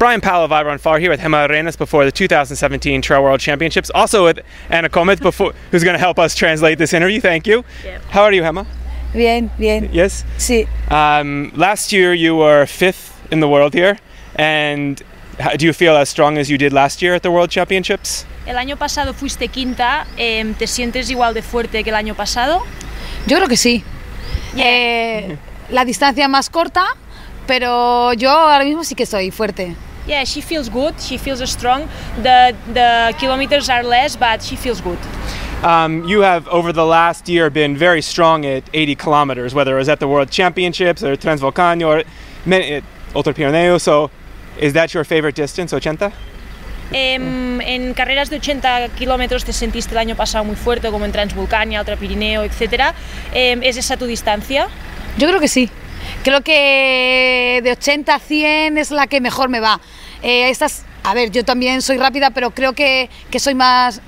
Brian Powell of Iron Far here with Hema Arenas before the 2017 Trail World Championships. Also with Anna Komet, before, who's going to help us translate this interview. Thank you. Yep. How are you, Gemma? Bien, bien. Yes. Sí. Um, last year you were fifth in the world here, and how, do you feel as strong as you did last year at the World Championships? El año pasado fuiste quinta, em, ¿te sientes igual de fuerte que el año pasado? Yo creo que sí. Eh, la distancia más corta, pero yo ahora mismo sí que estoy fuerte. Yeah, she feels good, she feels strong. The, the kilometers are less, but she feels good. Um, you have over the last year been very strong at 80 kilometers, whether it was at the World Championships or Transvolcano or at Ultra Pirineo. So, is that your favorite distance, 80? Em, en carreras de 80 kilómetros te sentiste el año pasado muy fuerte, como en Transvulcania, Ultra Pirineo, etc. Em, ¿Es esa tu distancia? Yo creo que sí. Creo que de 80 a 100 es la que mejor me va. Eh, estas, a ver, yo también soy rápida, pero creo que, que soy más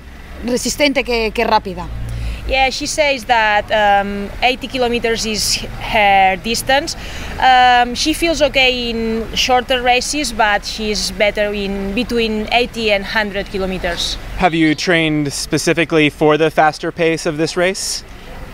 resistente que, que rápida. Yeah, she says that um, 80 kilometers is her distance. Um, she feels okay in shorter races, but she's better in between 80 and 100 kilometers. Have you trained specifically for the faster pace of this race?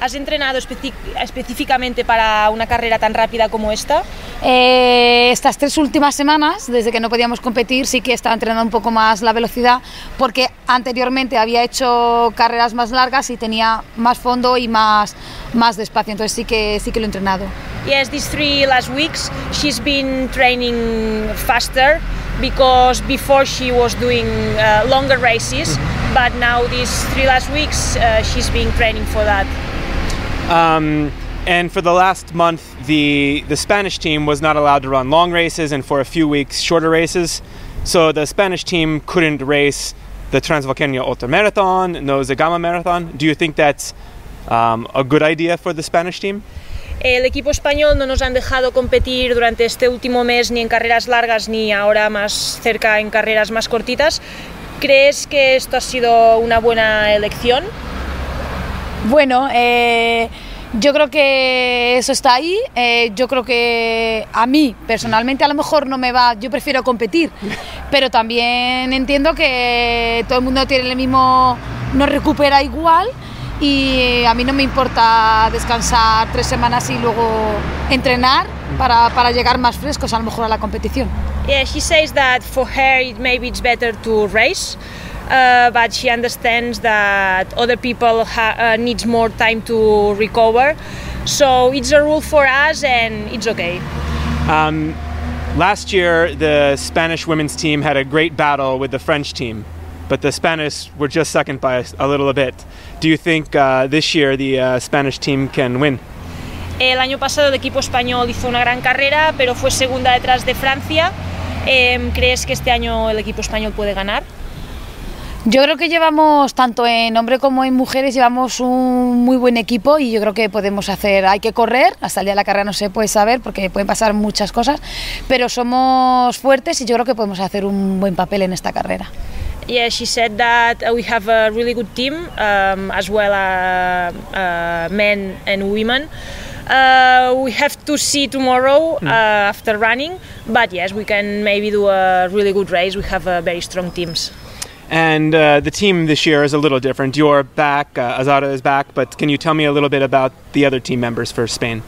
¿Has entrenado específicamente para una carrera tan rápida como esta? Eh, estas tres últimas semanas, desde que no podíamos competir, sí que estaba entrenando un poco más la velocidad, porque anteriormente había hecho carreras más largas y tenía más fondo y más, más despacio, entonces sí que, sí que lo he entrenado. Yes, these three last weeks she's been training faster because before she was doing uh, longer races, but now these three last weeks uh, she's been training for that. Um, and for the last month, the the Spanish team was not allowed to run long races, and for a few weeks, shorter races. So the Spanish team couldn't race the Transvolcania Ultra Marathon, no Zagama Marathon. Do you think that's um, a good idea for the Spanish team? El equipo español no nos han dejado competir durante este último mes ni en carreras largas ni ahora más cerca en carreras más cortitas. ¿Crees que esto ha sido una buena elección? Bueno, eh, yo creo que eso está ahí. eh, yo creo que a mí, personalmente, a lo mejor no me va. Yo prefiero competir, pero también entiendo que todo el mundo tiene el mismo. no recupera igual. Y a mí no me importa descansar tres semanas y luego entrenar para, para llegar más frescos a lo mejor a la competición. Yeah, she says that for her maybe it's better to race, uh, but she understands that other people ha- uh, needs more time to recover. So it's a rule for us, and it's okay. Um, last year, the Spanish women's team had a great battle with the French team, but the Spanish were just second by a, a little bit. Do you think uh, this year the uh, Spanish team can win? El año pasado el equipo español hizo una gran carrera, pero fue segunda detrás de Francia. ¿Crees que este año el equipo español puede ganar? Yo creo que llevamos, tanto en hombre como en mujeres, llevamos un muy buen equipo y yo creo que podemos hacer, hay que correr, hasta el día de la carrera no se puede saber porque pueden pasar muchas cosas, pero somos fuertes y yo creo que podemos hacer un buen papel en esta carrera. Yeah, she said that uh, we have a really good team, um, as well as uh, men and women. Uh, we have to see tomorrow uh, after running, but yes, we can maybe do a really good race. We have uh, very strong teams. And uh, the team this year is a little different. You're back, uh, Azara is back, but can you tell me a little bit about the other team members for Spain?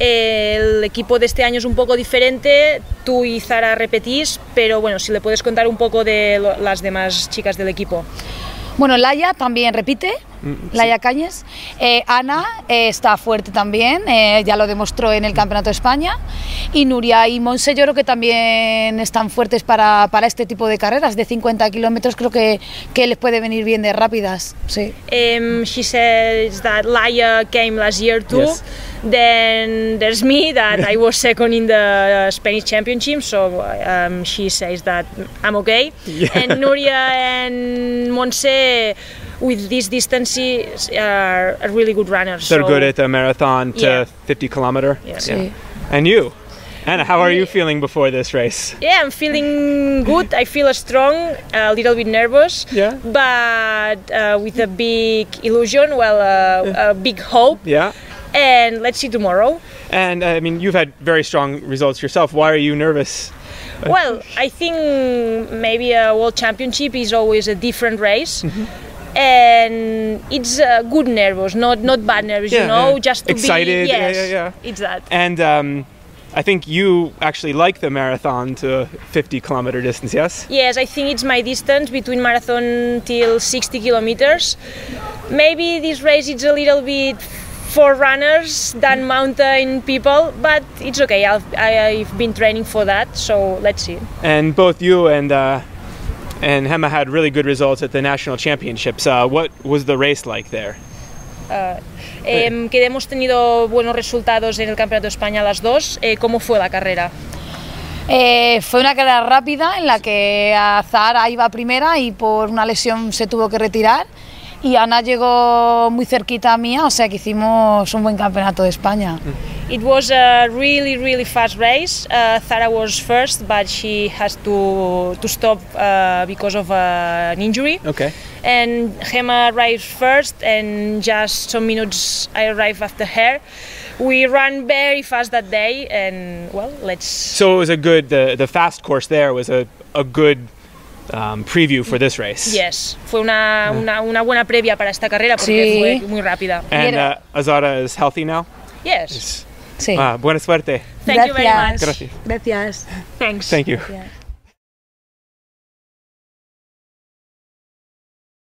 El equipo de este año es un poco diferente, tú y Zara repetís, pero bueno, si le puedes contar un poco de lo- las demás chicas del equipo. Bueno, Laia también repite, Laia Cañes. Eh, Ana eh, está fuerte también, eh, ya lo demostró en el Campeonato de España. Y Nuria y Monse yo creo que también están fuertes para, para este tipo de carreras. De 50 kilómetros creo que, que les puede venir bien de rápidas. Sí. Um, she says that Laia came last year too. Yes. Then there's me that I was second in the Spanish championship, so um, she says that I'm okay. And Nuria and Monse, with these distances, are, are really good runners. They're so- good at the marathon to Yeah. 50 kilometer. Yeah. Sí. And you? Anna, how are you feeling before this race? Yeah, I'm feeling good. I feel strong, a little bit nervous, Yeah. but uh, with a big illusion, well, uh, a big hope. Yeah. And let's see tomorrow. And uh, I mean, you've had very strong results yourself. Why are you nervous? Well, I think maybe a world championship is always a different race. And it's uh, good nervous, not not bad nervous, Yeah, you know, yeah. just to Excited, be yeah, yes, yeah, yeah. it's that. And um, I think you actually like the marathon to 50 kilometer distance, yes? Yes, I think it's my distance between marathon till 60 kilometers. Maybe this race is a little bit for runners than mountain people, but it's okay. I've, I, I've been training for that, so let's see. And both you and uh, and Hema had really good results at the national championships. Uh, what was the race like there? Em, que hemos tenido buenos resultados en el Campeonato de España las dos. Eh, ¿Cómo fue la carrera? Eh, fue una carrera rápida en la que Zahara iba primera y por una lesión se tuvo que retirar. Y Ana llegó muy cerquita a mía, o sea que hicimos un buen campeonato de España. It was a really, really fast race. Uh, Zara was first, but she has to, to stop uh, because of uh, an injury. Okay. And Gemma arrived first, and just some minutes I arrived after her. We ran very fast that day, and well, let's. So it was a good, the, the fast course there was a, a good um, preview for this race. Yes, fue una, una, una buena previa para esta carrera porque Sí. fue muy rápida. And uh, Azara is healthy now? Yes, Sí. Ah, buena suerte. thank you very much. Gracias. Gracias. Thanks. Thank you. Gracias.